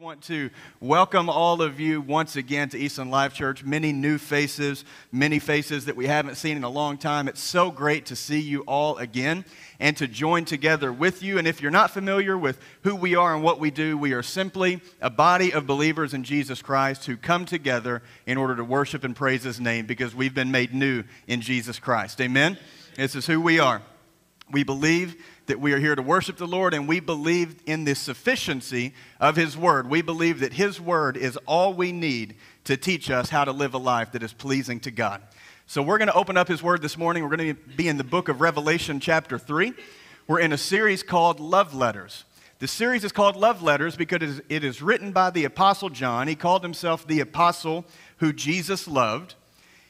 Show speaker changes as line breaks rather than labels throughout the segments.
want to welcome all of you once again to Eastland Life Church. Many new faces, many faces that we haven't seen in a long time. It's so great to see you all again and to join together with you. And if you're not familiar with who we are and what we do, we are simply a body of believers in Jesus Christ who come together in order to worship and praise His name because we've been made new in Jesus Christ. Amen? This is who we are. We believe that we are here to worship the Lord, and we believe in the sufficiency of His Word. We believe that His Word is all we need to teach us how to live a life that is pleasing to God. So, we're going to open up His Word this morning. We're going to be in the book of Revelation, chapter 3. We're in a series called Love Letters. The series is called Love Letters because it is written by the Apostle John. He called himself the apostle who Jesus loved.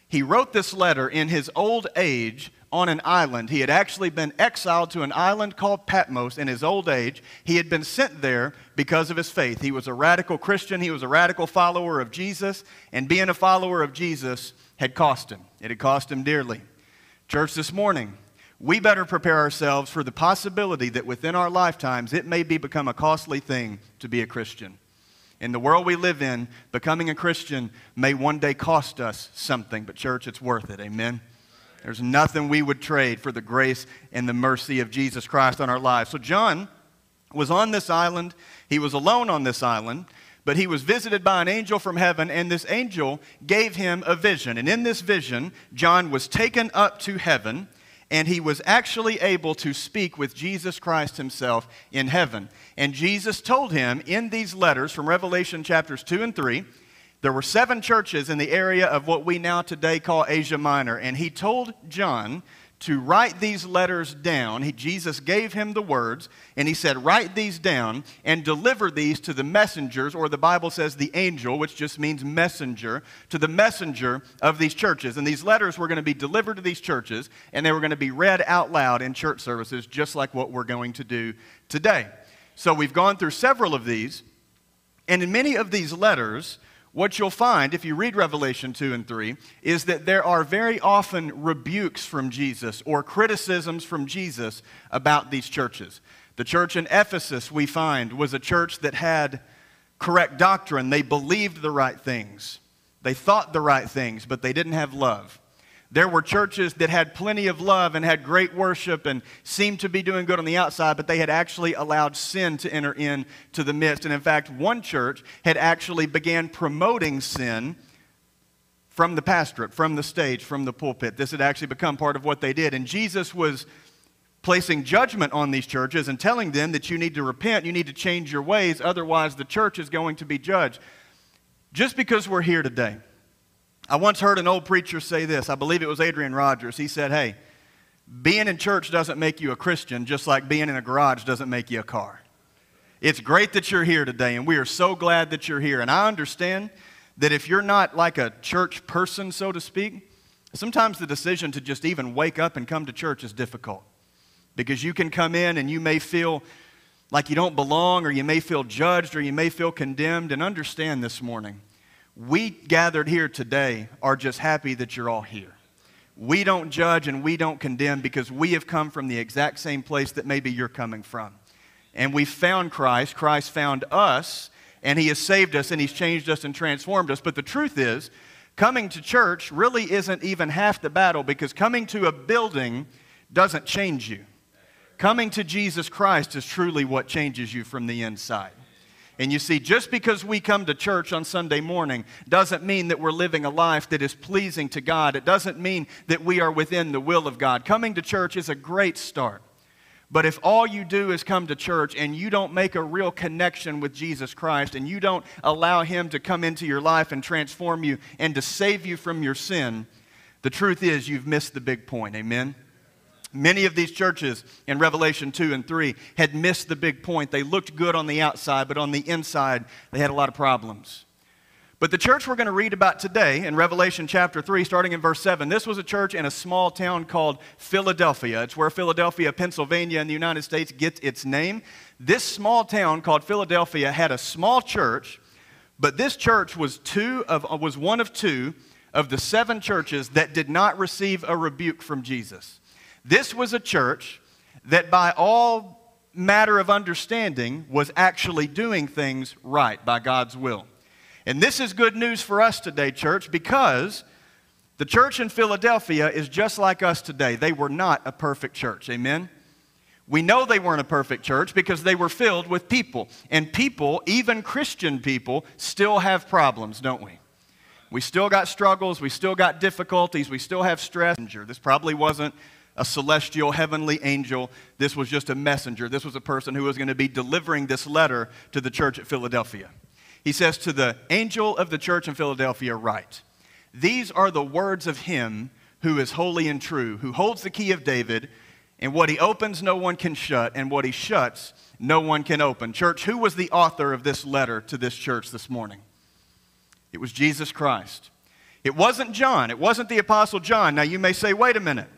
He wrote this letter in his old age on an island. He had actually been exiled to an island called Patmos in his old age. He had been sent there because of his faith. He was a radical Christian, he was a radical follower of Jesus, and being a follower of Jesus had cost him. It had cost him dearly. Church, this morning, we better prepare ourselves for the possibility that within our lifetimes it may be become a costly thing to be a Christian. In the world we live in, becoming a Christian may one day cost us something, but church, it's worth it. Amen. There's nothing we would trade for the grace and the mercy of Jesus Christ on our lives. So, John was on this island. He was alone on this island, but he was visited by an angel from heaven, and this angel gave him a vision. And in this vision, John was taken up to heaven, and he was actually able to speak with Jesus Christ himself in heaven. And Jesus told him in these letters from Revelation chapters 2 and 3 there were seven churches in the area of what we now today call Asia Minor, and he told John to write these letters down. He, Jesus gave him the words, and he said, Write these down and deliver these to the messengers, or the Bible says the angel, which just means messenger, to the messenger of these churches. And these letters were going to be delivered to these churches, and they were going to be read out loud in church services, just like what we're going to do today. So we've gone through several of these, and in many of these letters, what you'll find if you read Revelation 2 and 3 is that there are very often rebukes from Jesus or criticisms from Jesus about these churches. The church in Ephesus, we find, was a church that had correct doctrine. They believed the right things, they thought the right things, but they didn't have love. There were churches that had plenty of love and had great worship and seemed to be doing good on the outside, but they had actually allowed sin to enter into the midst. And in fact, one church had actually began promoting sin from the pastorate, from the stage, from the pulpit. This had actually become part of what they did. And Jesus was placing judgment on these churches and telling them that you need to repent, you need to change your ways, otherwise the church is going to be judged. Just because we're here today, I once heard an old preacher say this. I believe it was Adrian Rogers. He said, Hey, being in church doesn't make you a Christian, just like being in a garage doesn't make you a car. It's great that you're here today, and we are so glad that you're here. And I understand that if you're not like a church person, so to speak, sometimes the decision to just even wake up and come to church is difficult because you can come in and you may feel like you don't belong, or you may feel judged, or you may feel condemned. And understand this morning we gathered here today are just happy that you're all here. We don't judge and we don't condemn because we have come from the exact same place that maybe you're coming from. And we found Christ, Christ found us, and He has saved us and He's changed us and transformed us. But the truth is, coming to church really isn't even half the battle because coming to a building doesn't change you. Coming to Jesus Christ is truly what changes you from the inside. And you see, just because we come to church on Sunday morning doesn't mean that we're living a life that is pleasing to God. It doesn't mean that we are within the will of God. Coming to church is a great start. But if all you do is come to church and you don't make a real connection with Jesus Christ and you don't allow Him to come into your life and transform you and to save you from your sin, the truth is you've missed the big point. Amen? Many of these churches in Revelation 2 and 3 had missed the big point. They looked good on the outside, but on the inside, they had a lot of problems. But the church we're going to read about today in Revelation chapter 3, starting in verse 7, this was a church in a small town called Philadelphia. It's where Philadelphia, Pennsylvania, in the United States gets its name. This small town called Philadelphia had a small church, but this church was, two of, was one of two of the seven churches that did not receive a rebuke from Jesus. This was a church that, by all matter of understanding was actually doing things right by God's will. And this is good news for us today, church, because the church in Philadelphia is just like us today. They were not a perfect church. Amen? We know they weren't a perfect church because they were filled with people. And people, even Christian people, still have problems, don't we? We still got struggles, we still got difficulties, we still have stress. This probably wasn't a celestial heavenly angel. This was just a messenger. This was a person who was going to be delivering this letter to the church at Philadelphia. He says, To the angel of the church in Philadelphia, write, These are the words of him who is holy and true, who holds the key of David and what he opens, no one can shut, and what he shuts, no one can open. Church, who was the author of this letter to this church this morning? It was Jesus Christ. It wasn't John. It wasn't the Apostle John. Now you may say, wait a minute.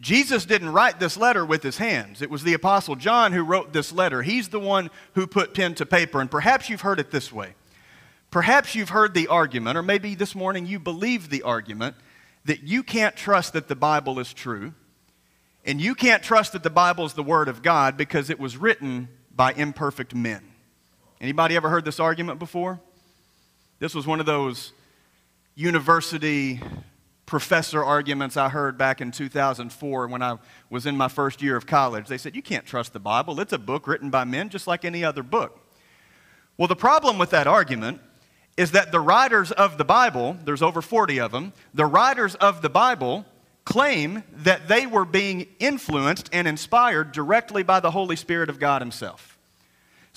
Jesus didn't write this letter with his hands. It was the Apostle John who wrote this letter. He's the one who put pen to paper. And perhaps you've heard it this way. Perhaps you've heard the argument, or maybe this morning you believe the argument, that you can't trust that the Bible is true and you can't trust that the Bible is the Word of God because it was written by imperfect men. Anybody ever heard this argument before? This was one of those university professor arguments I heard back in 2004 when I was in my first year of college. They said, You can't trust the Bible. It's a book written by men just like any other book. Well, the problem with that argument is that the writers of the Bible, there's over 40 of them, the writers of the Bible claim that they were being influenced and inspired directly by the Holy Spirit of God Himself.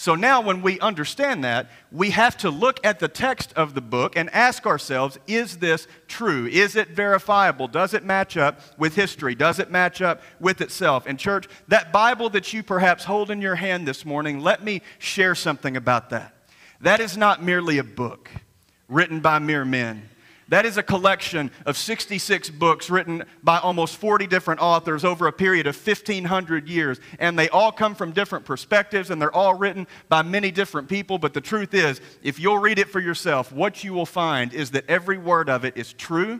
So now, when we understand that, we have to look at the text of the book and ask ourselves is this true? Is it verifiable? Does it match up with history? Does it match up with itself? And, church, that Bible that you perhaps hold in your hand this morning, let me share something about that. That is not merely a book written by mere men. That is a collection of 66 books written by almost 40 different authors over a period of 1,500 years. And they all come from different perspectives and they're all written by many different people. But the truth is, if you'll read it for yourself, what you will find is that every word of it is true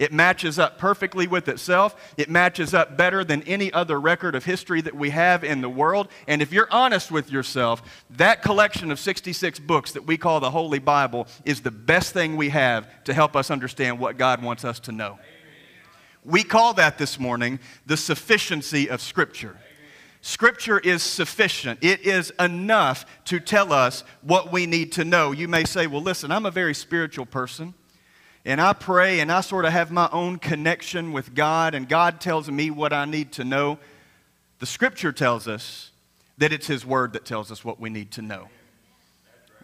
it matches up perfectly with itself. It matches up better than any other record of history that we have in the world. And if you're honest with yourself, that collection of 66 books that we call the Holy Bible is the best thing we have to help us understand what God wants us to know. We call that this morning the sufficiency of Scripture. Scripture is sufficient. It is enough to tell us what we need to know. You may say, well, listen, I'm a very spiritual person and I pray and I sort of have my own connection with God, and God tells me what I need to know, the scripture tells us that it's His Word that tells us what we need to know.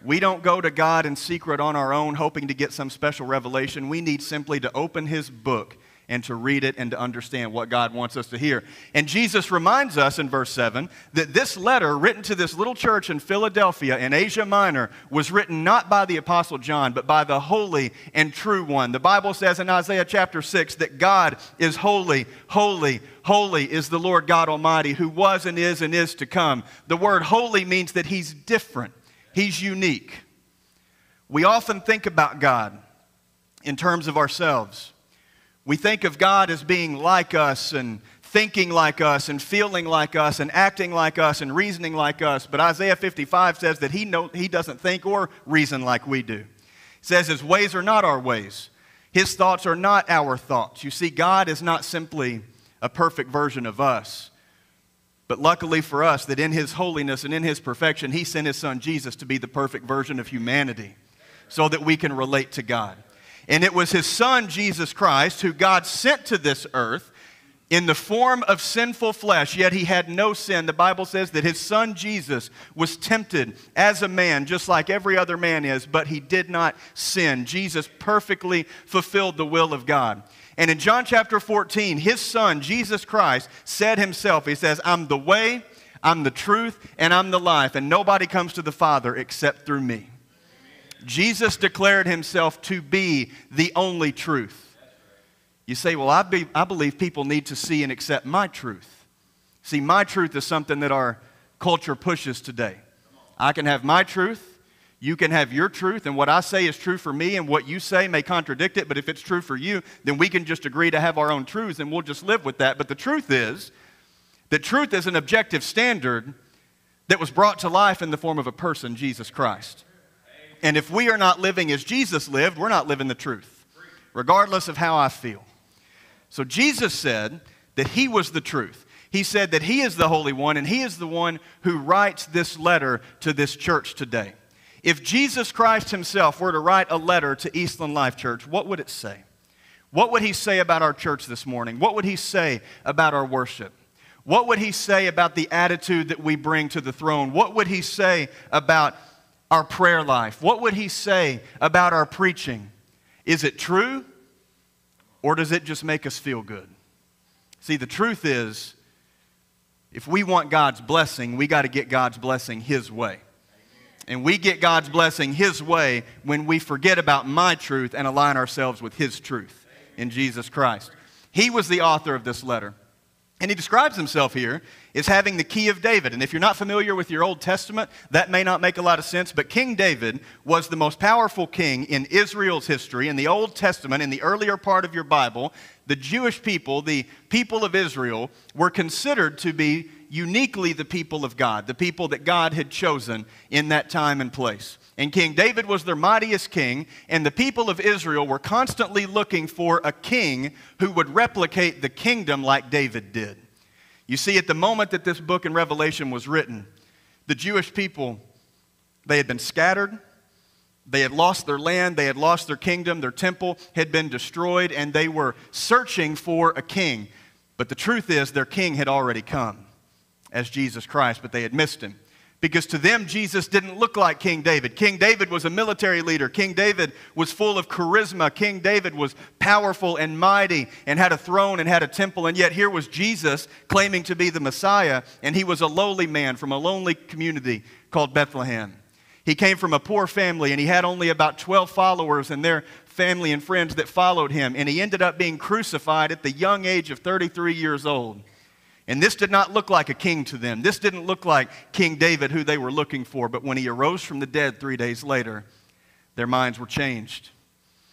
We don't go to God in secret on our own hoping to get some special revelation. We need simply to open His book and to read it and to understand what God wants us to hear. And Jesus reminds us in verse 7 that this letter, written to this little church in Philadelphia in Asia Minor, was written not by the Apostle John, but by the holy and true one. The Bible says in Isaiah chapter 6 that God is holy, holy, holy is the Lord God Almighty, who was and is and is to come. The word holy means that He's different, He's unique. We often think about God in terms of ourselves. We think of God as being like us and thinking like us and feeling like us and acting like us and reasoning like us. But Isaiah 55 says that he, he doesn't think or reason like we do. It says his ways are not our ways, his thoughts are not our thoughts. You see, God is not simply a perfect version of us. But luckily for us, that in his holiness and in his perfection, he sent his son Jesus to be the perfect version of humanity so that we can relate to God. And it was his son, Jesus Christ, who God sent to this earth in the form of sinful flesh, yet he had no sin. The Bible says that his son Jesus was tempted as a man, just like every other man is, but he did not sin. Jesus perfectly fulfilled the will of God. And in John chapter 14, his son, Jesus Christ, said himself, He says, I'm the way, I'm the truth, and I'm the life, and nobody comes to the Father except through me. Jesus declared himself to be the only truth. You say, Well, I, be, I believe people need to see and accept my truth. See, my truth is something that our culture pushes today. I can have my truth, you can have your truth, and what I say is true for me, and what you say may contradict it, but if it's true for you, then we can just agree to have our own truths and we'll just live with that. But the truth is That truth is an objective standard that was brought to life in the form of a person, Jesus Christ. And if we are not living as Jesus lived, we're not living the truth, regardless of how I feel. So Jesus said that He was the truth. He said that He is the Holy One, and He is the one who writes this letter to this church today. If Jesus Christ Himself were to write a letter to Eastland Life Church, what would it say? What would He say about our church this morning? What would He say about our worship? What would He say about the attitude that we bring to the throne? What would He say about our prayer life? What would He say about our preaching? Is it true or does it just make us feel good? See, the truth is, if we want God's blessing, we got to get God's blessing His way. And we get God's blessing His way when we forget about my truth and align ourselves with His truth in Jesus Christ. He was the author of this letter. And he describes himself here as having the key of David. And if you're not familiar with your Old Testament, that may not make a lot of sense, but King David was the most powerful king in Israel's history. In the Old Testament, in the earlier part of your Bible, the Jewish people, the people of Israel, were considered to be uniquely the people of God, the people that God had chosen in that time and place. And King David was their mightiest king, and the people of Israel were constantly looking for a king who would replicate the kingdom like David did. You see, at the moment that this book in Revelation was written, the Jewish people, they had been scattered, they had lost their land, they had lost their kingdom, their temple had been destroyed, and they were searching for a king. But the truth is, their king had already come as Jesus Christ, but they had missed him because to them, Jesus didn't look like King David. King David was a military leader. King David was full of charisma. King David was powerful and mighty and had a throne and had a temple. And yet, here was Jesus claiming to be the Messiah, and he was a lowly man from a lonely community called Bethlehem. He came from a poor family, and he had only about 12 followers and their family and friends that followed him. And he ended up being crucified at the young age of 33 years old. And this did not look like a king to them. This didn't look like King David, who they were looking for. But when he arose from the dead three days later, their minds were changed.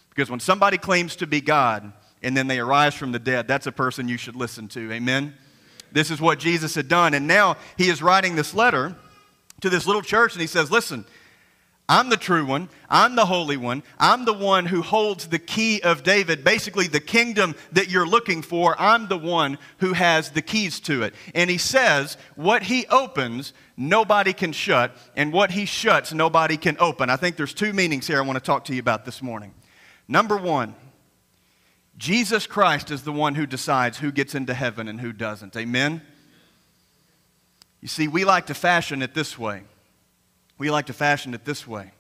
Because when somebody claims to be God and then they arise from the dead, that's a person you should listen to. Amen? This is what Jesus had done. And now he is writing this letter to this little church and he says, Listen, I'm the true one. I'm the holy one. I'm the one who holds the key of David, basically the kingdom that you're looking for. I'm the one who has the keys to it. And he says, what he opens, nobody can shut, and what he shuts, nobody can open. I think there's two meanings here I want to talk to you about this morning. Number one, Jesus Christ is the one who decides who gets into heaven and who doesn't. Amen? You see, we like to fashion it this way. We like to fashion it this way.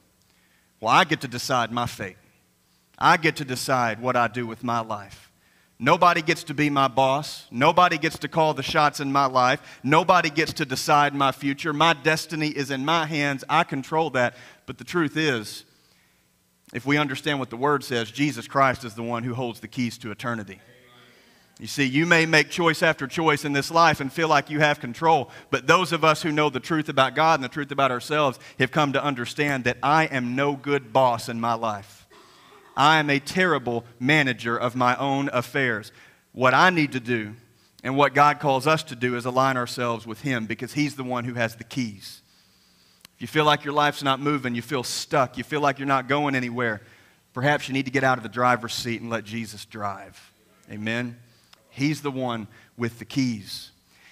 Well, I get to decide my fate. I get to decide what I do with my life. Nobody gets to be my boss. Nobody gets to call the shots in my life. Nobody gets to decide my future. My destiny is in my hands. I control that. But the truth is, if we understand what the word says, Jesus Christ is the one who holds the keys to eternity. You see, you may make choice after choice in this life and feel like you have control, but those of us who know the truth about God and the truth about ourselves have come to understand that I am no good boss in my life. I am a terrible manager of my own affairs. What I need to do and what God calls us to do is align ourselves with Him because He's the one who has the keys. If you feel like your life's not moving, you feel stuck, you feel like you're not going anywhere, perhaps you need to get out of the driver's seat and let Jesus drive. Amen. He's the one with the keys.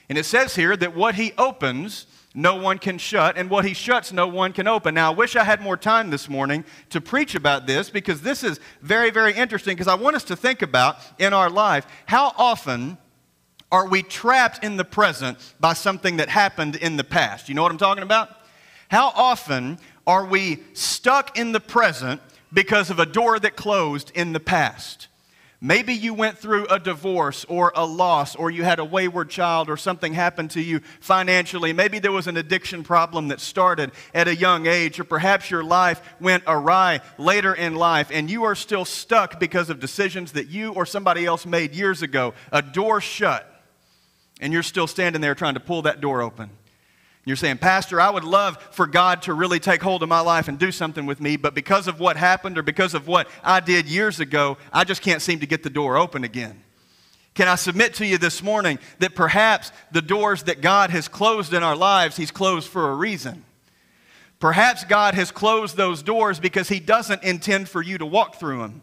And it says here that what he opens, no one can shut, and what he shuts, no one can open. Now, I wish I had more time this morning to preach about this because this is very, very interesting because I want us to think about in our life how often are we trapped in the present by something that happened in the past? You know what I'm talking about? How often are we stuck in the present because of a door that closed in the past? Maybe you went through a divorce or a loss, or you had a wayward child, or something happened to you financially. Maybe there was an addiction problem that started at a young age, or perhaps your life went awry later in life, and you are still stuck because of decisions that you or somebody else made years ago. A door shut, and you're still standing there trying to pull that door open. You're saying, Pastor, I would love for God to really take hold of my life and do something with me, but because of what happened or because of what I did years ago, I just can't seem to get the door open again. Can I submit to you this morning that perhaps the doors that God has closed in our lives, He's closed for a reason? Perhaps God has closed those doors because He doesn't intend for you to walk through them.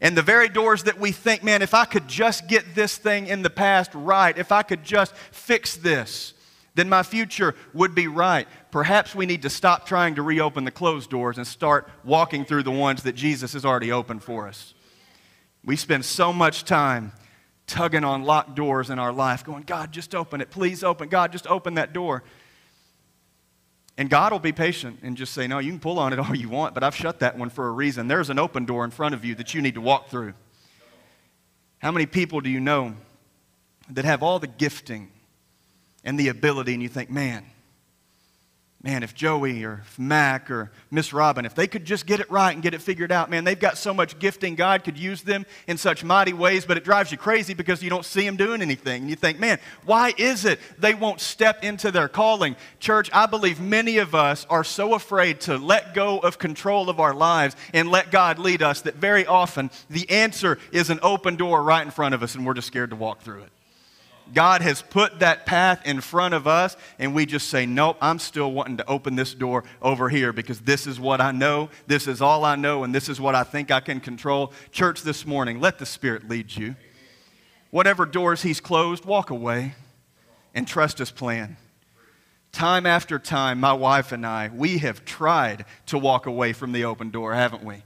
And the very doors that we think, man, if I could just get this thing in the past right, if I could just fix this, then my future would be right. Perhaps we need to stop trying to reopen the closed doors and start walking through the ones that Jesus has already opened for us. We spend so much time tugging on locked doors in our life, going, God, just open it. Please open. God, just open that door. And God will be patient and just say, No, you can pull on it all you want, but I've shut that one for a reason. There's an open door in front of you that you need to walk through. How many people do you know that have all the gifting and the ability, and you think, Man, man, if Joey or if Mac or Miss Robin, if they could just get it right and get it figured out, man, they've got so much gifting. God could use them in such mighty ways, but it drives you crazy because you don't see them doing anything. And you think, man, why is it they won't step into their calling? Church, I believe many of us are so afraid to let go of control of our lives and let God lead us that very often the answer is an open door right in front of us and we're just scared to walk through it. God has put that path in front of us, and we just say, Nope, I'm still wanting to open this door over here because this is what I know, this is all I know, and this is what I think I can control. Church, this morning, let the Spirit lead you. Whatever doors He's closed, walk away and trust His plan. Time after time, my wife and I, we have tried to walk away from the open door, haven't we?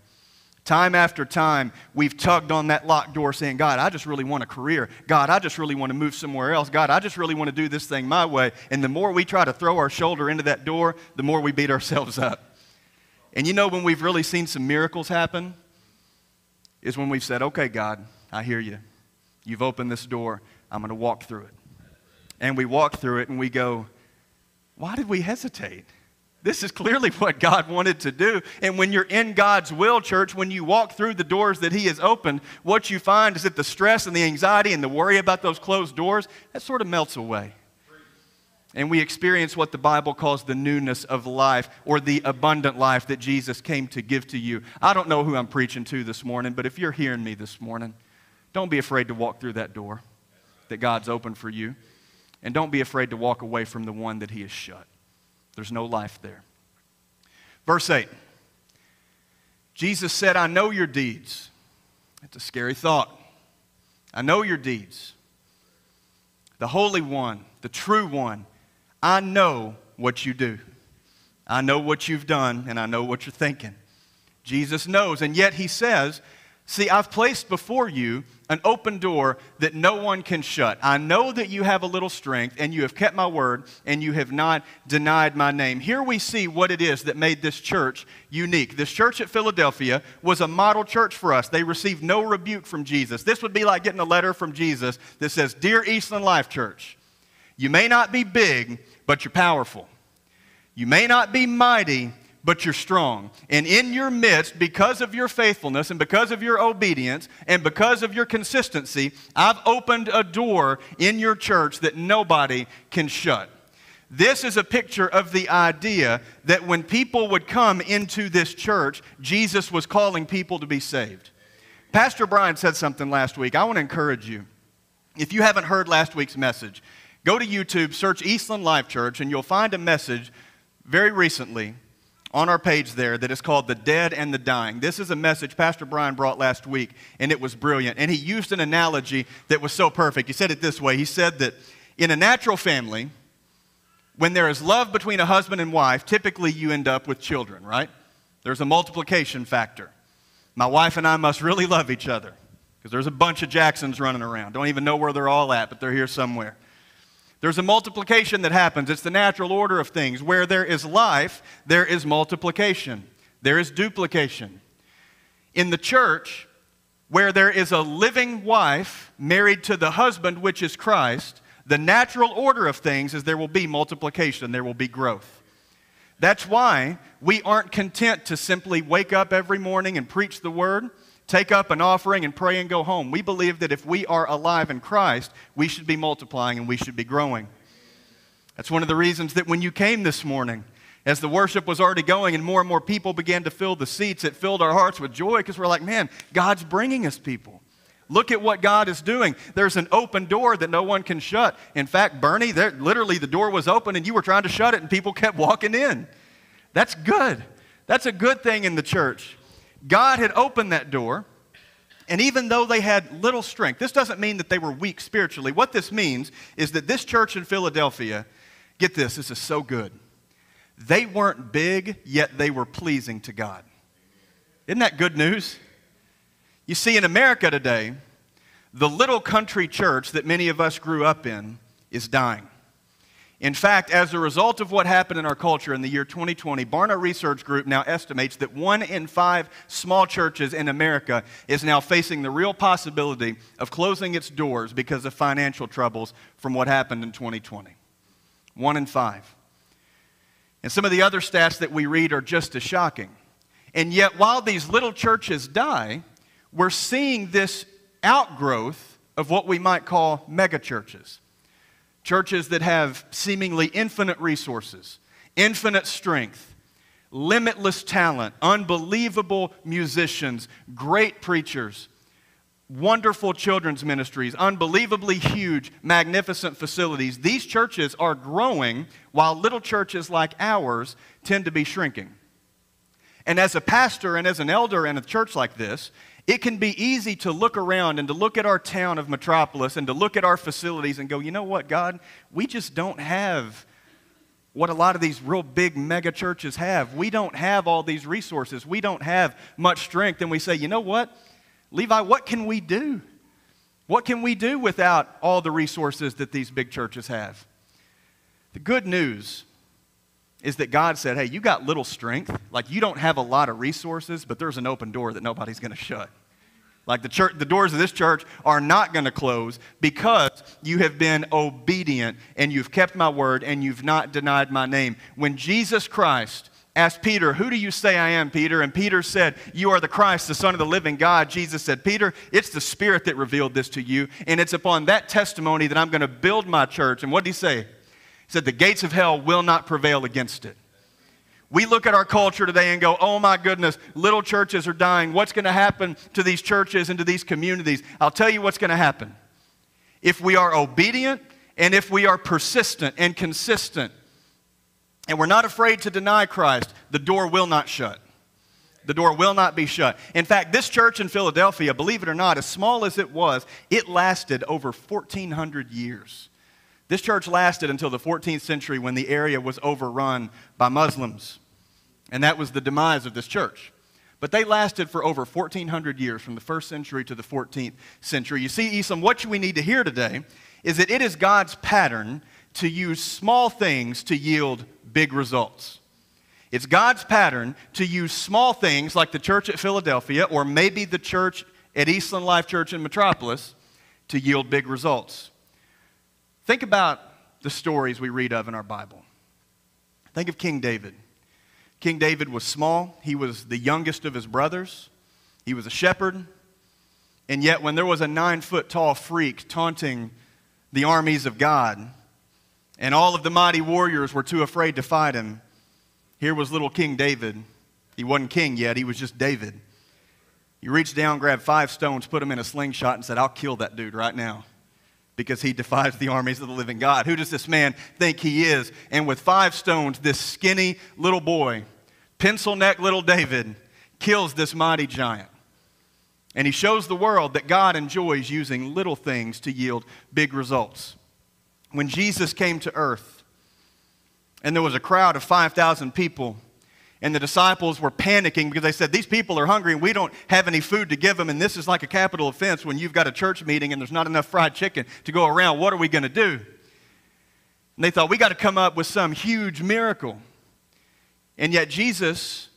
Time after time, we've tugged on that locked door saying, God, I just really want a career. God, I just really want to move somewhere else. God, I just really want to do this thing my way. And the more we try to throw our shoulder into that door, the more we beat ourselves up. And you know when we've really seen some miracles happen? Is when we've said, okay, God, I hear you. You've opened this door. I'm going to walk through it. And we walk through it and we go, why did we hesitate? This is clearly what God wanted to do. And when you're in God's will, church, when you walk through the doors that He has opened, what you find is that the stress and the anxiety and the worry about those closed doors, that sort of melts away. And we experience what the Bible calls the newness of life or the abundant life that Jesus came to give to you. I don't know who I'm preaching to this morning, but if you're hearing me this morning, don't be afraid to walk through that door that God's opened for you. And don't be afraid to walk away from the one that He has shut. There's no life there. Verse 8 Jesus said, I know your deeds. It's a scary thought. I know your deeds. The Holy One, the true One, I know what you do. I know what you've done, and I know what you're thinking. Jesus knows, and yet He says, See, I've placed before you an open door that no one can shut. I know that you have a little strength, and you have kept my word, and you have not denied my name. Here we see what it is that made this church unique. This church at Philadelphia was a model church for us. They received no rebuke from Jesus. This would be like getting a letter from Jesus that says, Dear Eastland Life Church, you may not be big, but you're powerful. You may not be mighty, but you're strong. And in your midst, because of your faithfulness and because of your obedience and because of your consistency, I've opened a door in your church that nobody can shut. This is a picture of the idea that when people would come into this church, Jesus was calling people to be saved. Pastor Brian said something last week. I want to encourage you. If you haven't heard last week's message, go to YouTube, search Eastland Life Church, and you'll find a message very recently on our page there that is called The Dead and the Dying. This is a message Pastor Brian brought last week, and it was brilliant. And he used an analogy that was so perfect. He said it this way He said that in a natural family, when there is love between a husband and wife, typically you end up with children, right? There's a multiplication factor. My wife and I must really love each other because there's a bunch of Jacksons running around. Don't even know where they're all at, but they're here somewhere. There's a multiplication that happens. It's the natural order of things. Where there is life, there is multiplication, there is duplication. In the church, where there is a living wife married to the husband, which is Christ, the natural order of things is there will be multiplication, there will be growth. That's why we aren't content to simply wake up every morning and preach the word take up an offering and pray and go home. We believe that if we are alive in Christ, we should be multiplying and we should be growing. That's one of the reasons that when you came this morning, as the worship was already going and more and more people began to fill the seats, it filled our hearts with joy because we're like, man, God's bringing us people. Look at what God is doing. There's an open door that no one can shut. In fact, Bernie, there, literally the door was open and you were trying to shut it and people kept walking in. That's good. That's a good thing in the church. God had opened that door, and even though they had little strength, this doesn't mean that they were weak spiritually. What this means is that this church in Philadelphia, get this, this is so good. They weren't big, yet they were pleasing to God. Isn't that good news? You see, in America today, the little country church that many of us grew up in is dying. In fact, as a result of what happened in our culture in the year 2020, Barna Research Group now estimates that one in five small churches in America is now facing the real possibility of closing its doors because of financial troubles from what happened in 2020. One in five. And some of the other stats that we read are just as shocking. And yet, while these little churches die, we're seeing this outgrowth of what we might call megachurches churches that have seemingly infinite resources, infinite strength, limitless talent, unbelievable musicians, great preachers, wonderful children's ministries, unbelievably huge, magnificent facilities. These churches are growing while little churches like ours tend to be shrinking. And as a pastor and as an elder in a church like this, it can be easy to look around and to look at our town of Metropolis and to look at our facilities and go, you know what, God, we just don't have what a lot of these real big mega churches have. We don't have all these resources. We don't have much strength. And we say, you know what, Levi, what can we do? What can we do without all the resources that these big churches have? The good news is that God said, hey, you got little strength. Like you don't have a lot of resources, but there's an open door that nobody's going to shut. Like the church, the doors of this church are not going to close because you have been obedient and you've kept my word and you've not denied my name. When Jesus Christ asked Peter, Who do you say I am, Peter? And Peter said, You are the Christ, the Son of the living God. Jesus said, Peter, it's the Spirit that revealed this to you, and it's upon that testimony that I'm going to build my church. And what did he say? He said, The gates of hell will not prevail against it. We look at our culture today and go, oh my goodness, little churches are dying. What's going to happen to these churches and to these communities? I'll tell you what's going to happen. If we are obedient and if we are persistent and consistent, and we're not afraid to deny Christ, the door will not shut. The door will not be shut. In fact, this church in Philadelphia, believe it or not, as small as it was, it lasted over 1,400 years. This church lasted until the 14th century when the area was overrun by Muslims. And that was the demise of this church. But they lasted for over 1,400 years, from the first century to the 14th century. You see, Esom, what we need to hear today is that it is God's pattern to use small things to yield big results. It's God's pattern to use small things like the church at Philadelphia or maybe the church at Eastland Life Church in Metropolis to yield big results. Think about the stories we read of in our Bible. Think of King David. King David was small, he was the youngest of his brothers, he was a shepherd. And yet, when there was a nine foot tall freak taunting the armies of God, and all of the mighty warriors were too afraid to fight him, here was little King David. He wasn't king yet, he was just David. He reached down, grabbed five stones, put them in a slingshot, and said, I'll kill that dude right now because he defies the armies of the living God. Who does this man think he is? And with five stones, this skinny little boy, pencil neck little David, kills this mighty giant. And he shows the world that God enjoys using little things to yield big results. When Jesus came to earth, and there was a crowd of 5,000 people and the disciples were panicking because they said, These people are hungry and we don't have any food to give them. And this is like a capital offense when you've got a church meeting and there's not enough fried chicken to go around. What are we going to do? And they thought, We got to come up with some huge miracle. And yet, Jesus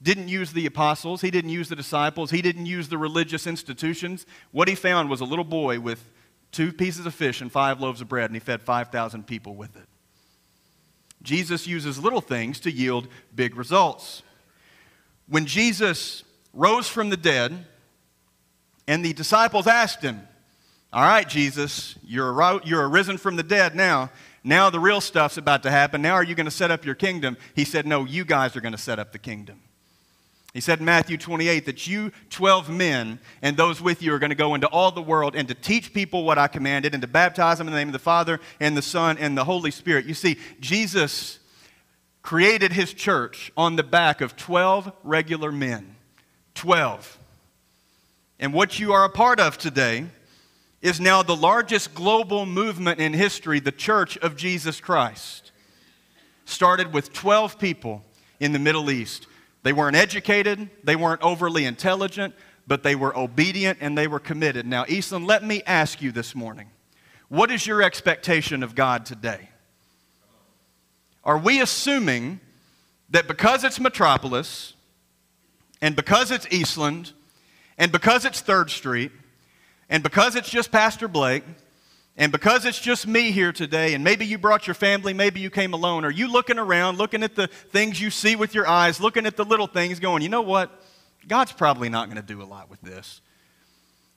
didn't use the apostles, he didn't use the disciples, he didn't use the religious institutions. What he found was a little boy with two pieces of fish and five loaves of bread, and he fed 5,000 people with it. Jesus uses little things to yield big results. When Jesus rose from the dead, and the disciples asked him, All right, Jesus, you're, you're arisen from the dead now. Now the real stuff's about to happen. Now are you going to set up your kingdom? He said, No, you guys are going to set up the kingdom. He said in Matthew 28 that you 12 men and those with you are going to go into all the world and to teach people what I commanded and to baptize them in the name of the Father and the Son and the Holy Spirit. You see, Jesus created his church on the back of 12 regular men. 12. And what you are a part of today is now the largest global movement in history, the Church of Jesus Christ. Started with 12 people in the Middle East. They weren't educated, they weren't overly intelligent, but they were obedient and they were committed. Now, Eastland, let me ask you this morning what is your expectation of God today? Are we assuming that because it's Metropolis, and because it's Eastland, and because it's Third Street, and because it's just Pastor Blake, and because it's just me here today, and maybe you brought your family, maybe you came alone, are you looking around, looking at the things you see with your eyes, looking at the little things, going, you know what? God's probably not going to do a lot with this.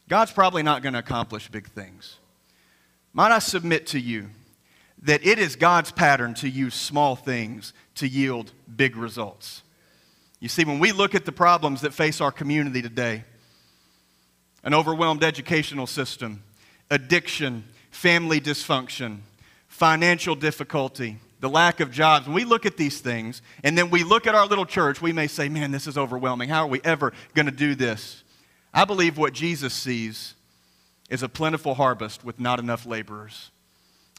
God's probably not going to accomplish big things. Might I submit to you that it is God's pattern to use small things to yield big results? You see, when we look at the problems that face our community today, an overwhelmed educational system, addiction, family dysfunction, financial difficulty, the lack of jobs. When we look at these things and then we look at our little church, we may say, man, this is overwhelming. How are we ever going to do this? I believe what Jesus sees is a plentiful harvest with not enough laborers.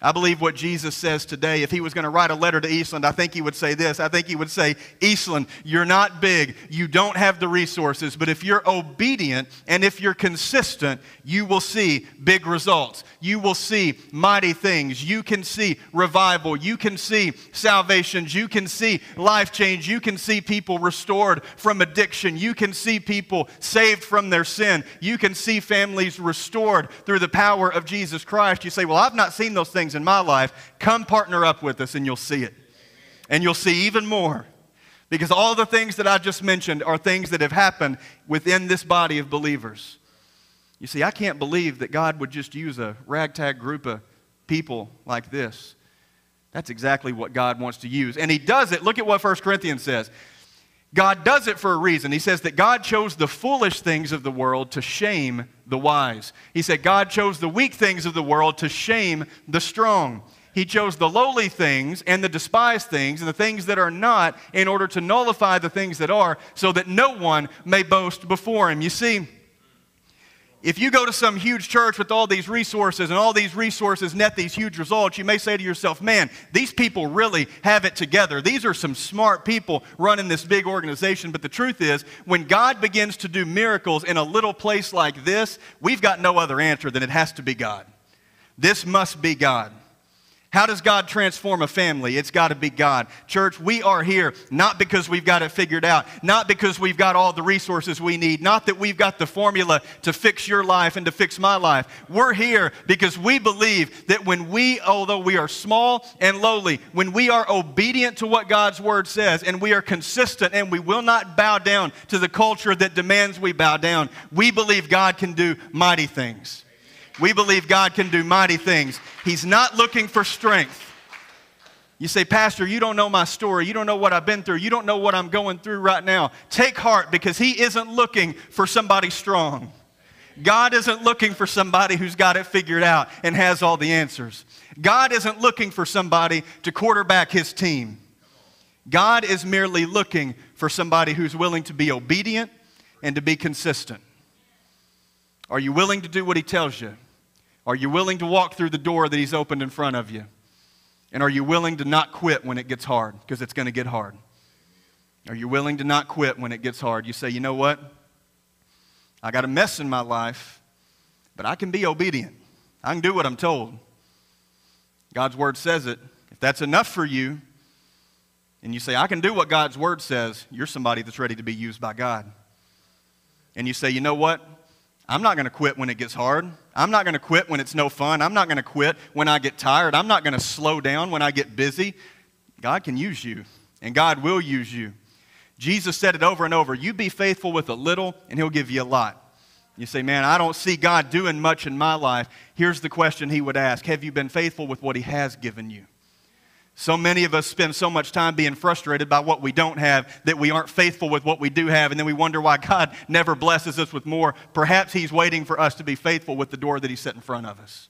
I believe what Jesus says today, if he was going to write a letter to Eastland, I think he would say this. I think he would say, Eastland, you're not big. You don't have the resources. But if you're obedient and if you're consistent, you will see big results. You will see mighty things. You can see revival. You can see salvations. You can see life change. You can see people restored from addiction. You can see people saved from their sin. You can see families restored through the power of Jesus Christ. You say, Well, I've not seen those things things in my life, come partner up with us and you'll see it. And you'll see even more. Because all the things that I just mentioned are things that have happened within this body of believers. You see, I can't believe that God would just use a ragtag group of people like this. That's exactly what God wants to use. And He does it. Look at what 1 Corinthians says. God does it for a reason. He says that God chose the foolish things of the world to shame the wise. He said God chose the weak things of the world to shame the strong. He chose the lowly things and the despised things and the things that are not in order to nullify the things that are, so that no one may boast before him. You see, if you go to some huge church with all these resources and all these resources net these huge results, you may say to yourself, man, these people really have it together. These are some smart people running this big organization. But the truth is, when God begins to do miracles in a little place like this, we've got no other answer than it has to be God. This must be God. How does God transform a family? It's got to be God. Church, we are here not because we've got it figured out, not because we've got all the resources we need, not that we've got the formula to fix your life and to fix my life. We're here because we believe that when we, although we are small and lowly, when we are obedient to what God's word says and we are consistent and we will not bow down to the culture that demands we bow down, we believe God can do mighty things. We believe God can do mighty things. He's not looking for strength. You say, Pastor, you don't know my story. You don't know what I've been through. You don't know what I'm going through right now. Take heart because He isn't looking for somebody strong. God isn't looking for somebody who's got it figured out and has all the answers. God isn't looking for somebody to quarterback His team. God is merely looking for somebody who's willing to be obedient and to be consistent. Are you willing to do what He tells you? Are you willing to walk through the door that He's opened in front of you? And are you willing to not quit when it gets hard? Because it's going to get hard. Are you willing to not quit when it gets hard? You say, you know what? I got a mess in my life, but I can be obedient. I can do what I'm told. God's word says it. If that's enough for you, and you say, I can do what God's word says, you're somebody that's ready to be used by God. And you say, you know what? I'm not going to quit when it gets hard. I'm not going to quit when it's no fun. I'm not going to quit when I get tired. I'm not going to slow down when I get busy. God can use you, and God will use you. Jesus said it over and over You be faithful with a little, and He'll give you a lot. You say, Man, I don't see God doing much in my life. Here's the question He would ask Have you been faithful with what He has given you? So many of us spend so much time being frustrated by what we don't have that we aren't faithful with what we do have, and then we wonder why God never blesses us with more. Perhaps He's waiting for us to be faithful with the door that He set in front of us.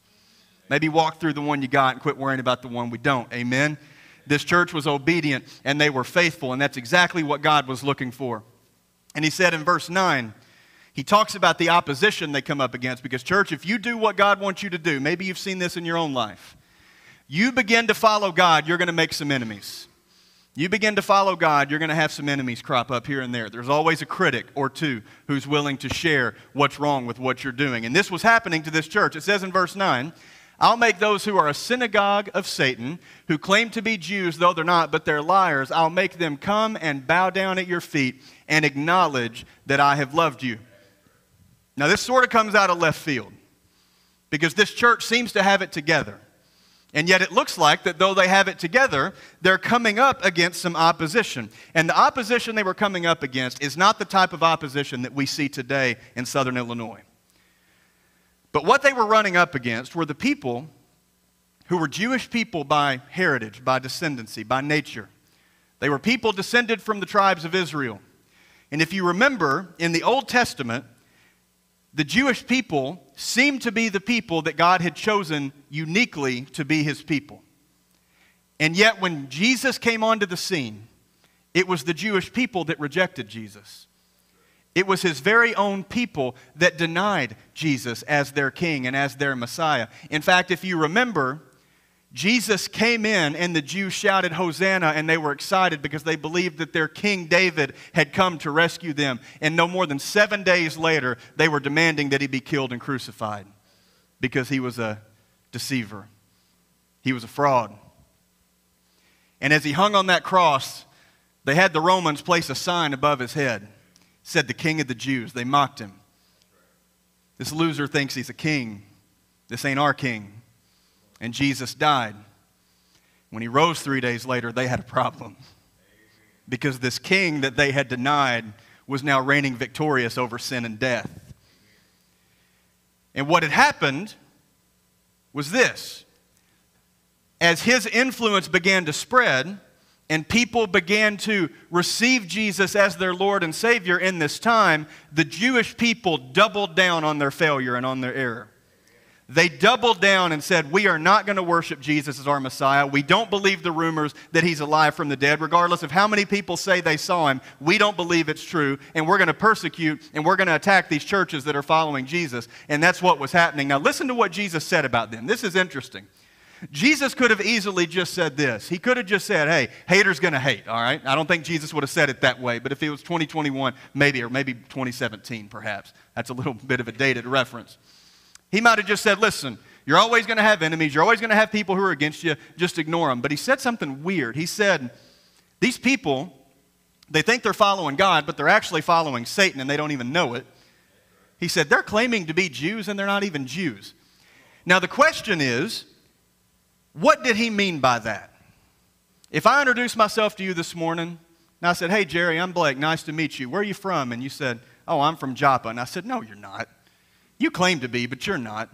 Maybe walk through the one you got and quit worrying about the one we don't. Amen? This church was obedient and they were faithful, and that's exactly what God was looking for. And He said in verse 9, he talks about the opposition they come up against because, church, if you do what God wants you to do, maybe you've seen this in your own life you begin to follow God, you're going to make some enemies. You begin to follow God, you're going to have some enemies crop up here and there. There's always a critic or two who's willing to share what's wrong with what you're doing. And this was happening to this church. It says in verse 9, I'll make those who are a synagogue of Satan, who claim to be Jews, though they're not, but they're liars, I'll make them come and bow down at your feet and acknowledge that I have loved you. Now, this sort of comes out of left field because this church seems to have it together. And yet it looks like that though they have it together, they're coming up against some opposition. And the opposition they were coming up against is not the type of opposition that we see today in southern Illinois. But what they were running up against were the people who were Jewish people by heritage, by descendancy, by nature. They were people descended from the tribes of Israel. And if you remember, in the Old Testament, the Jewish people seemed to be the people that God had chosen uniquely to be his people. And yet, when Jesus came onto the scene, it was the Jewish people that rejected Jesus. It was his very own people that denied Jesus as their king and as their Messiah. In fact, if you remember, Jesus came in and the Jews shouted Hosanna and they were excited because they believed that their King David had come to rescue them. And no more than seven days later, they were demanding that he be killed and crucified because he was a deceiver, he was a fraud. And as he hung on that cross, they had the Romans place a sign above his head. Said, The King of the Jews. They mocked him. This loser thinks he's a king. This ain't our king and Jesus died. When he rose three days later, they had a problem because this king that they had denied was now reigning victorious over sin and death. And what had happened was this as his influence began to spread, and people began to receive Jesus as their Lord and Savior in this time, the Jewish people doubled down on their failure and on their error. They doubled down and said, We are not going to worship Jesus as our Messiah. We don't believe the rumors that he's alive from the dead. Regardless of how many people say they saw him, we don't believe it's true. And we're going to persecute and we're going to attack these churches that are following Jesus. And that's what was happening. Now, listen to what Jesus said about them. This is interesting. Jesus could have easily just said this. He could have just said, hey, haters gonna hate, all right? I don't think Jesus would have said it that way, but if it was 2021, maybe, or maybe 2017, perhaps. That's a little bit of a dated reference. He might have just said, listen, you're always going to have enemies. You're always going to have people who are against you. Just ignore them. But he said something weird. He said, these people, they think they're following God, but they're actually following Satan and they don't even know it. He said, they're claiming to be Jews and they're not even Jews. Now, the question is, what did he mean by that? If I introduced myself to you this morning and I said, hey, Jerry, I'm Blake. Nice to meet you. Where are you from? And you said, oh, I'm from Joppa. And I said, no, you're not. You claim to be, but you're not.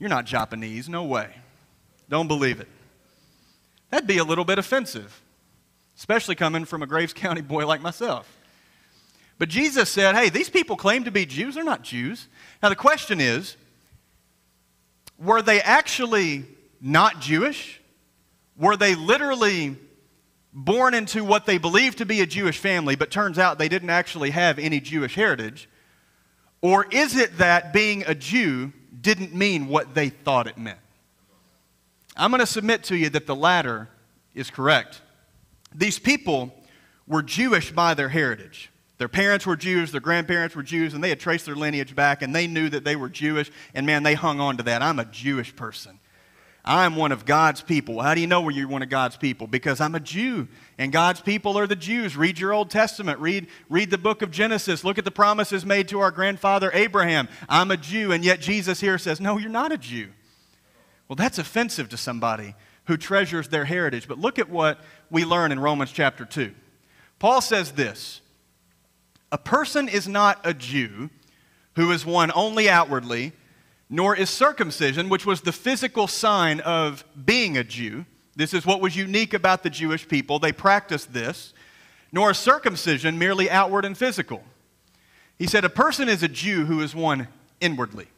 You're not Japanese, no way. Don't believe it. That'd be a little bit offensive, especially coming from a Graves County boy like myself. But Jesus said, hey, these people claim to be Jews. They're not Jews. Now, the question is were they actually not Jewish? Were they literally born into what they believed to be a Jewish family, but turns out they didn't actually have any Jewish heritage? Or is it that being a Jew didn't mean what they thought it meant? I'm going to submit to you that the latter is correct. These people were Jewish by their heritage. Their parents were Jews, their grandparents were Jews, and they had traced their lineage back, and they knew that they were Jewish, and man, they hung on to that. I'm a Jewish person. I'm one of God's people. How do you know where you're one of God's people? Because I'm a Jew, and God's people are the Jews. Read your Old Testament. Read, read the book of Genesis. Look at the promises made to our grandfather Abraham. I'm a Jew, and yet Jesus here says, No, you're not a Jew. Well, that's offensive to somebody who treasures their heritage. But look at what we learn in Romans chapter 2. Paul says this A person is not a Jew who is one only outwardly nor is circumcision, which was the physical sign of being a Jew, This is what was unique about the Jewish people. They practiced this, nor is circumcision merely outward and physical. He said, A person is a Jew who is one inwardly.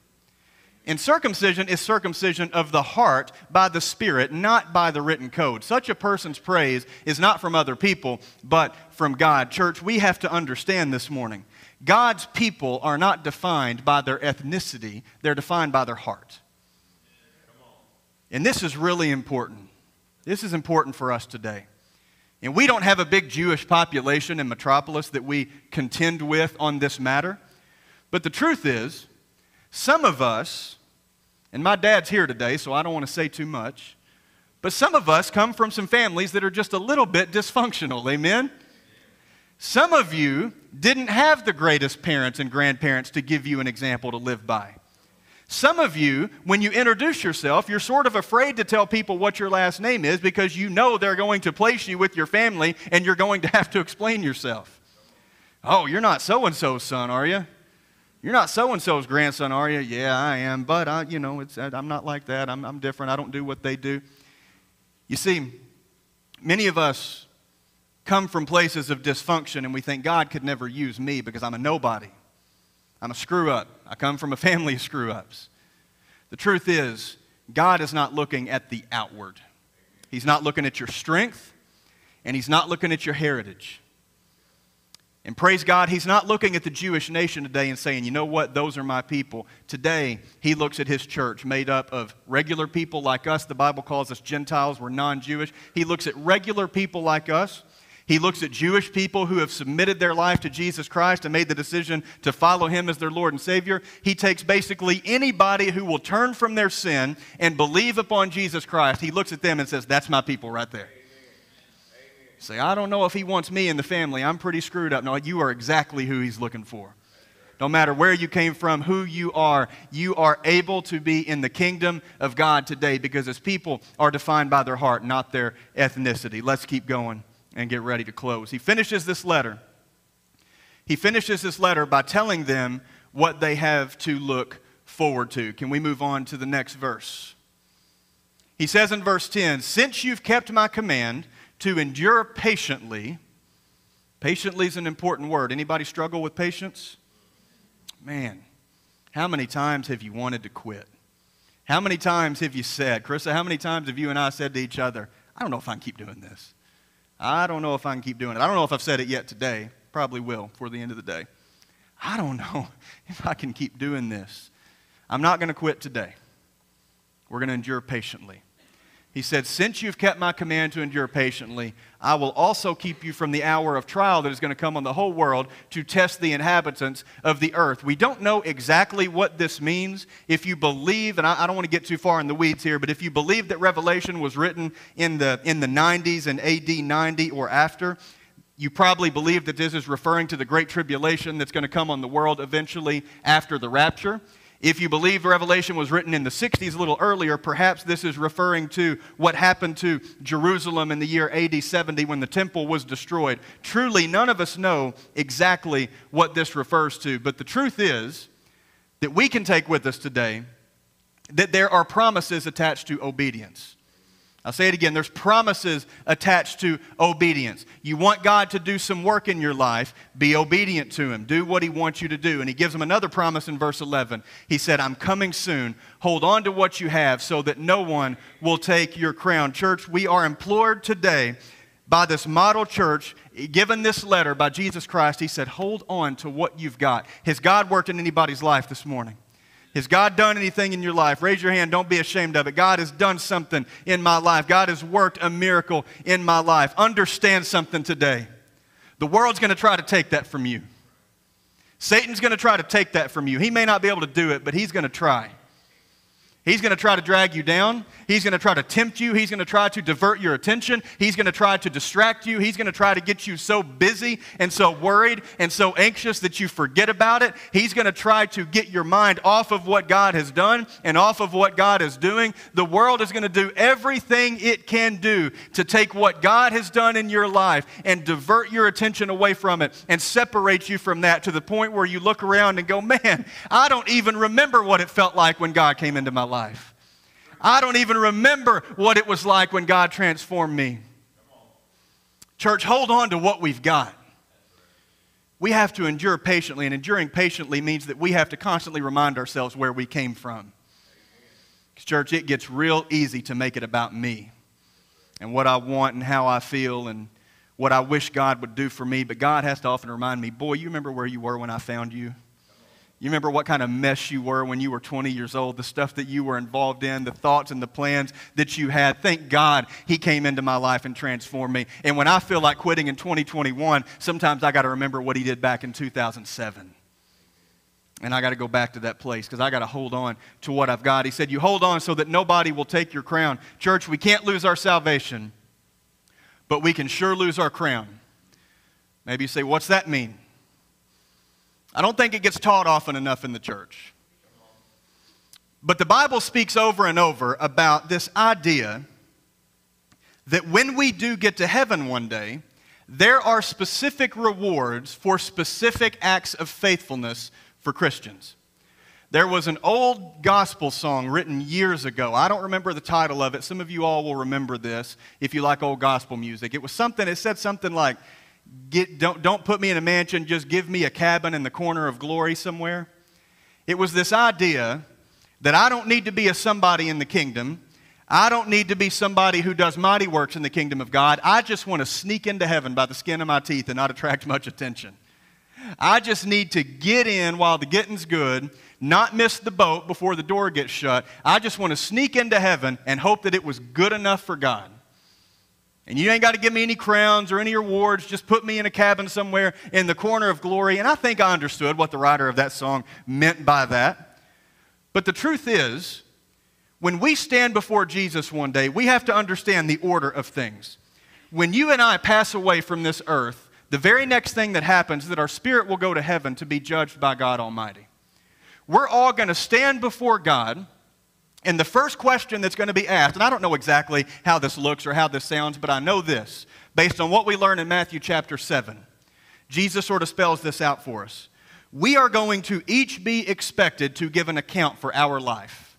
And circumcision is circumcision of the heart by the Spirit, not by the written code. Such a person's praise is not from other people, but from God. Church, we have to understand this morning God's people are not defined by their ethnicity, they're defined by their heart. And this is really important. This is important for us today. And we don't have a big Jewish population in Metropolis that we contend with on this matter. But the truth is, some of us, and my dad's here today, so I don't want to say too much, but some of us come from some families that are just a little bit dysfunctional. Amen? Some of you didn't have the greatest parents and grandparents to give you an example to live by. Some of you, when you introduce yourself, you're sort of afraid to tell people what your last name is because you know they're going to place you with your family and you're going to have to explain yourself. Oh, you're not so and so's son, are you? You're not so and so's grandson, are you? Yeah, I am, but I, you know, I'm not like that. I'm, I'm different. I don't do what they do. You see, many of us come from places of dysfunction and we think God could never use me because I'm a nobody. I'm a screw up. I come from a family of screw ups. The truth is, God is not looking at the outward. He's not looking at your strength, and He's not looking at your heritage. And praise God, He's not looking at the Jewish nation today and saying, you know what, those are my people. Today, He looks at His church made up of regular people like us. The Bible calls us Gentiles, we're non Jewish. He looks at regular people like us he looks at Jewish people who have submitted their life to Jesus Christ and made the decision to follow him as their Lord and Savior. He takes basically anybody who will turn from their sin and believe upon Jesus Christ. He looks at them and says, That's my people right there. Say, I don't know if he wants me in the family. I'm pretty screwed up. No, you are exactly who he's looking for. No matter where you came from, who you are, you are able to be in the kingdom of God today because his people are defined by their heart, not their ethnicity. Let's keep going and get ready to close. He finishes this letter. He finishes this letter by telling them what they have to look forward to. Can we move on to the next verse? He says in verse 10 Since you've kept my command to endure patiently, patiently is an important word. Anybody struggle with patience? Man, how many times have you wanted to quit? How many times have you said, Carissa, how many times have you and I said to each other, I don't know if I can keep doing this? I don't know if I can keep doing it. I don't know if I've said it yet today. Probably will before the end of the day. I don't know if I can keep doing this. I'm not going to quit today. We're going to endure patiently. He said, Since you've kept my command to endure patiently, I will also keep you from the hour of trial that is going to come on the whole world to test the inhabitants of the earth. We don't know exactly what this means. If you believe, and I, I don't want to get too far in the weeds here, but if you believe that Revelation was written in the, in the 90s and AD 90 or after, you probably believe that this is referring to the great tribulation that's going to come on the world eventually after the rapture. If you believe Revelation was written in the 60s, a little earlier, perhaps this is referring to what happened to Jerusalem in the year AD 70 when the temple was destroyed. Truly, none of us know exactly what this refers to, but the truth is that we can take with us today that there are promises attached to obedience. I'll say it again there's promises attached to obedience. You want God to do some work in your life, be obedient to Him. Do what He wants you to do. And He gives them another promise in verse 11. He said, I'm coming soon. Hold on to what you have so that no one will take your crown. Church, we are implored today by this model church, given this letter by Jesus Christ. He said, Hold on to what you've got. Has God worked in anybody's life this morning? Has God done anything in your life? Raise your hand. Don't be ashamed of it. God has done something in my life. God has worked a miracle in my life. Understand something today. The world's going to try to take that from you. Satan's going to try to take that from you. He may not be able to do it, but he's going to try. He's going to try to drag you down. He's going to try to tempt you. He's going to try to divert your attention. He's going to try to distract you. He's going to try to get you so busy and so worried and so anxious that you forget about it. He's going to try to get your mind off of what God has done and off of what God is doing. The world is going to do everything it can do to take what God has done in your life and divert your attention away from it and separate you from that to the point where you look around and go, man, I don't even remember what it felt like when God came into my life life. I don't even remember what it was like when God transformed me. Church, hold on to what we've got. We have to endure patiently, and enduring patiently means that we have to constantly remind ourselves where we came from. Church, it gets real easy to make it about me and what I want and how I feel and what I wish God would do for me. But God has to often remind me, boy, you remember where you were when I found you? You remember what kind of mess you were when you were 20 years old, the stuff that you were involved in, the thoughts and the plans that you had. Thank God He came into my life and transformed me. And when I feel like quitting in 2021, sometimes I got to remember what He did back in 2007. And I got to go back to that place because I got to hold on to what I've got. He said, You hold on so that nobody will take your crown. Church, we can't lose our salvation, but we can sure lose our crown. Maybe you say, What's that mean? I don't think it gets taught often enough in the church. But the Bible speaks over and over about this idea that when we do get to heaven one day, there are specific rewards for specific acts of faithfulness for Christians. There was an old gospel song written years ago. I don't remember the title of it. Some of you all will remember this if you like old gospel music. It was something, it said something like, Get, don't, don't put me in a mansion, just give me a cabin in the corner of glory somewhere. It was this idea that I don't need to be a somebody in the kingdom. I don't need to be somebody who does mighty works in the kingdom of God. I just want to sneak into heaven by the skin of my teeth and not attract much attention. I just need to get in while the getting's good, not miss the boat before the door gets shut. I just want to sneak into heaven and hope that it was good enough for God. And you ain't got to give me any crowns or any rewards. Just put me in a cabin somewhere in the corner of glory. And I think I understood what the writer of that song meant by that. But the truth is, when we stand before Jesus one day, we have to understand the order of things. When you and I pass away from this earth, the very next thing that happens is that our spirit will go to heaven to be judged by God Almighty. We're all going to stand before God and the first question that's going to be asked, and I don't know exactly how this looks or how this sounds, but I know this based on what we learn in Matthew chapter 7. Jesus sort of spells this out for us. We are going to each be expected to give an account for our life.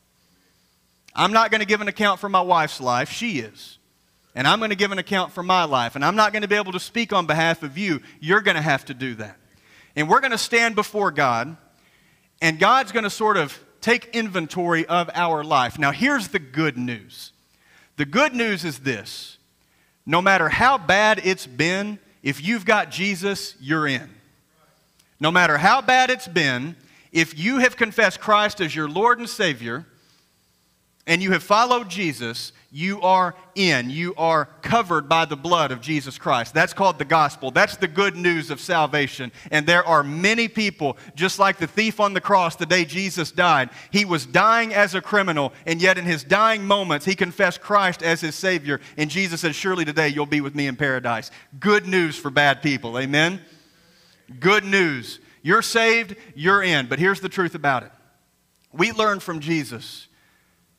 I'm not going to give an account for my wife's life, she is. And I'm going to give an account for my life. And I'm not going to be able to speak on behalf of you. You're going to have to do that. And we're going to stand before God, and God's going to sort of take inventory of our life. Now, here's the good news the good news is this no matter how bad it's been, if you've got Jesus, you're in. No matter how bad it's been, if you have confessed Christ as your Lord and Savior, and you have followed Jesus, you are in. You are covered by the blood of Jesus Christ. That's called the gospel. That's the good news of salvation. And there are many people, just like the thief on the cross the day Jesus died. He was dying as a criminal, and yet in his dying moments, he confessed Christ as his Savior. And Jesus said, Surely today you'll be with me in paradise. Good news for bad people. Amen? Good news. You're saved, you're in. But here's the truth about it we learn from Jesus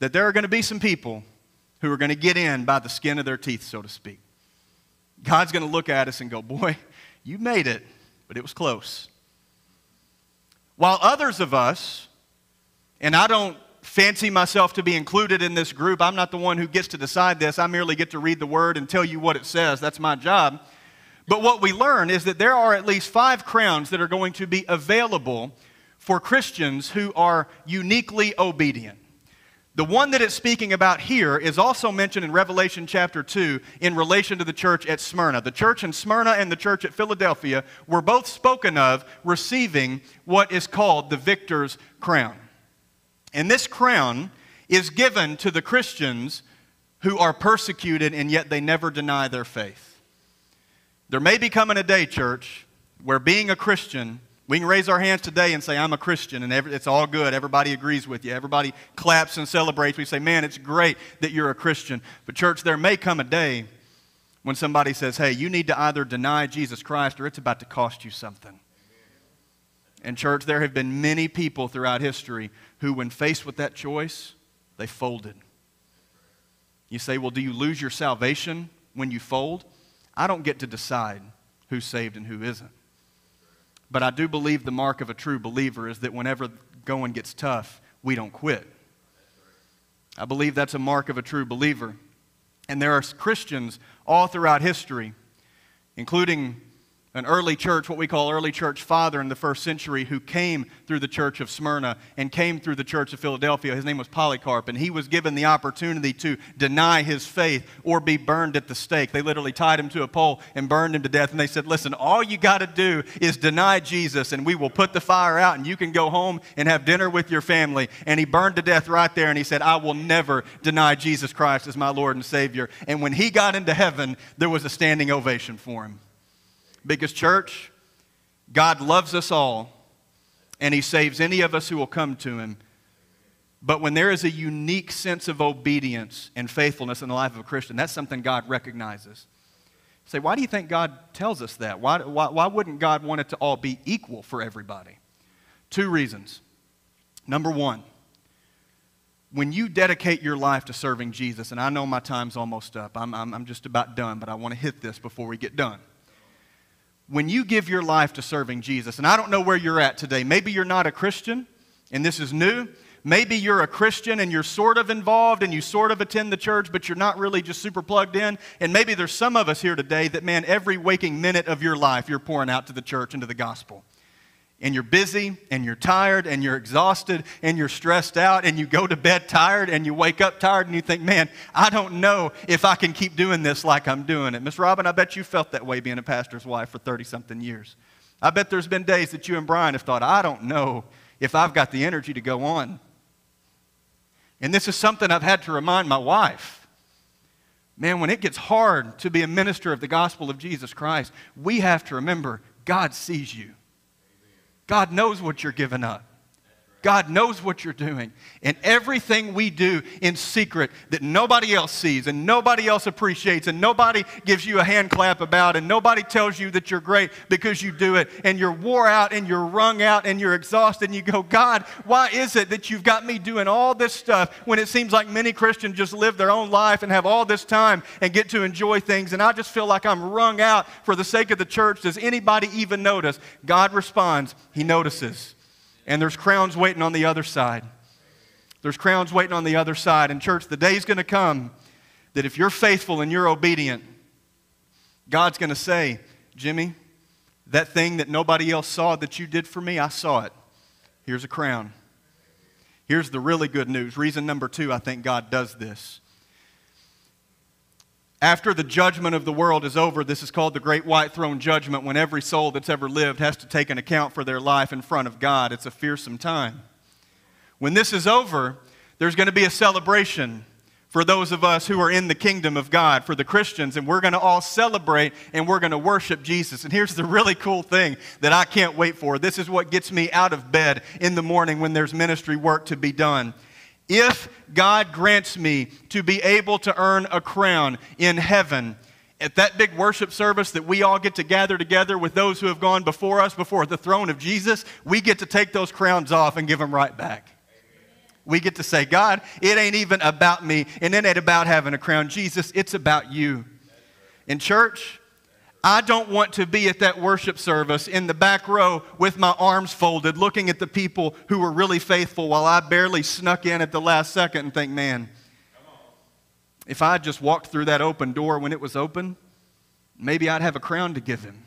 that there are going to be some people who are going to get in by the skin of their teeth, so to speak. God's going to look at us and go, Boy, you made it, but it was close. While others of us, and I don't fancy myself to be included in this group, I'm not the one who gets to decide this. I merely get to read the word and tell you what it says. That's my job. But what we learn is that there are at least five crowns that are going to be available for Christians who are uniquely obedient. The one that it's speaking about here is also mentioned in Revelation chapter 2 in relation to the church at Smyrna. The church in Smyrna and the church at Philadelphia were both spoken of receiving what is called the victor's crown. And this crown is given to the Christians who are persecuted and yet they never deny their faith. There may be coming a day, church, where being a Christian we can raise our hands today and say, I'm a Christian, and every, it's all good. Everybody agrees with you. Everybody claps and celebrates. We say, Man, it's great that you're a Christian. But, church, there may come a day when somebody says, Hey, you need to either deny Jesus Christ or it's about to cost you something. And, church, there have been many people throughout history who, when faced with that choice, they folded. You say, Well, do you lose your salvation when you fold? I don't get to decide who's saved and who isn't. But I do believe the mark of a true believer is that whenever going gets tough, we don't quit. I believe that's a mark of a true believer. And there are Christians all throughout history, including an early church, what we call early church father in the first century, who came through the church of Smyrna and came through the church of Philadelphia. His name was Polycarp, and he was given the opportunity to deny his faith or be burned at the stake. They literally tied him to a pole and burned him to death. And they said, Listen, all you got to do is deny Jesus, and we will put the fire out, and you can go home and have dinner with your family. And he burned to death right there, and he said, I will never deny Jesus Christ as my Lord and Savior. And when he got into heaven, there was a standing ovation for him. Because, church, God loves us all, and He saves any of us who will come to Him. But when there is a unique sense of obedience and faithfulness in the life of a Christian, that's something God recognizes. Say, why do you think God tells us that? Why, why, why wouldn't God want it to all be equal for everybody? Two reasons. Number one, when you dedicate your life to serving Jesus, and I know my time's almost up, I'm, I'm, I'm just about done, but I want to hit this before we get done when you give your life to serving Jesus, and I don't know where you're at today, maybe you're not a Christian and this is new. Maybe you're a Christian and you're sort of involved and you sort of attend the church, but you're not really just super plugged in. And maybe there's some of us here today that, man, every waking minute of your life you're pouring out to the church and to the gospel and you're busy and you're tired and you're exhausted and you're stressed out and you go to bed tired and you wake up tired and you think, man, I don't know if I can keep doing this like I'm doing it. Miss Robin, I bet you felt that way being a pastor's wife for 30 something years. I bet there's been days that you and Brian have thought, I don't know if I've got the energy to go on. And this is something I've had to remind my wife. Man, when it gets hard to be a minister of the gospel of Jesus Christ, we have to remember God sees you. God knows what you're giving up. God knows what you're doing. And everything we do in secret that nobody else sees and nobody else appreciates and nobody gives you a hand clap about and nobody tells you that you're great because you do it and you're wore out and you're wrung out and you're exhausted and you go, God, why is it that you've got me doing all this stuff when it seems like many Christians just live their own life and have all this time and get to enjoy things and I just feel like I'm wrung out for the sake of the church? Does anybody even notice? God responds, He notices and there's crowns waiting on the other side. There's crowns waiting on the other side. And, church, the day's going to come that if you're faithful and you're obedient, God's going to say, Jimmy, that thing that nobody else saw that you did for me, I saw it. Here's a crown. Here's the really good news. Reason number two, I think God does this. After the judgment of the world is over, this is called the Great White Throne Judgment, when every soul that's ever lived has to take an account for their life in front of God. It's a fearsome time. When this is over, there's going to be a celebration for those of us who are in the kingdom of God, for the Christians, and we're going to all celebrate and we're going to worship Jesus. And here's the really cool thing that I can't wait for. This is what gets me out of bed in the morning when there's ministry work to be done. If God grants me to be able to earn a crown in heaven, at that big worship service that we all get to gather together with those who have gone before us, before the throne of Jesus, we get to take those crowns off and give them right back. We get to say, God, it ain't even about me, and it ain't about having a crown. Jesus, it's about you. In church, I don't want to be at that worship service in the back row with my arms folded, looking at the people who were really faithful while I barely snuck in at the last second and think, man, if I just walked through that open door when it was open, maybe I'd have a crown to give him.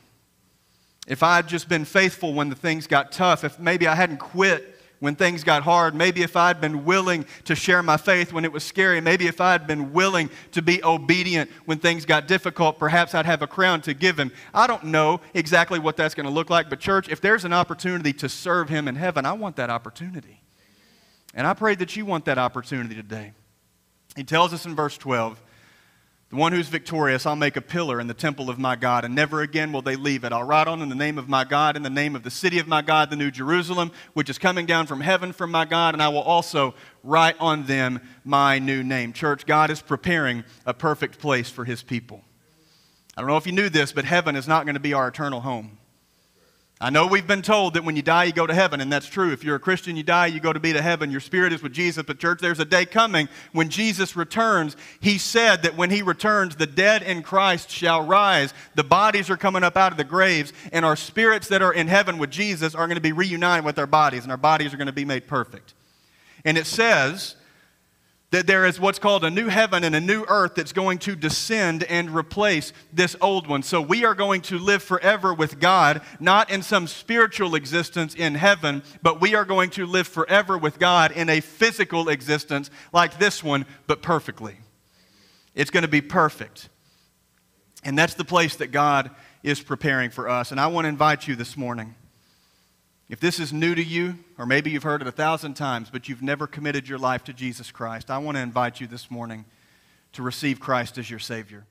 If I had just been faithful when the things got tough, if maybe I hadn't quit when things got hard. Maybe if I'd been willing to share my faith when it was scary. Maybe if I'd been willing to be obedient when things got difficult, perhaps I'd have a crown to give him. I don't know exactly what that's going to look like, but church, if there's an opportunity to serve him in heaven, I want that opportunity. And I pray that you want that opportunity today. He tells us in verse 12 the one who's victorious, I'll make a pillar in the temple of my God, and never again will they leave it. I'll write on in the name of my God, in the name of the city of my God, the new Jerusalem, which is coming down from heaven from my God, and I will also write on them my new name. Church, God is preparing a perfect place for his people. I don't know if you knew this, but heaven is not going to be our eternal home. I know we've been told that when you die, you go to heaven, and that's true. If you're a Christian, you die, you go to be to heaven. Your spirit is with Jesus. But, church, there's a day coming when Jesus returns. He said that when he returns, the dead in Christ shall rise. The bodies are coming up out of the graves, and our spirits that are in heaven with Jesus are going to be reunited with our bodies, and our bodies are going to be made perfect. And it says that there is what's called a new heaven and a new earth that's going to descend and replace this old one. So we are going to live forever with God, not in some spiritual existence in heaven, but we are going to live forever with God in a physical existence like this one, but perfectly. It's going to be perfect. And that's the place that God is preparing for us. And I want to invite you this morning if this is new to you, or maybe you've heard it a thousand times, but you've never committed your life to Jesus Christ, I want to invite you this morning to receive Christ as your Savior.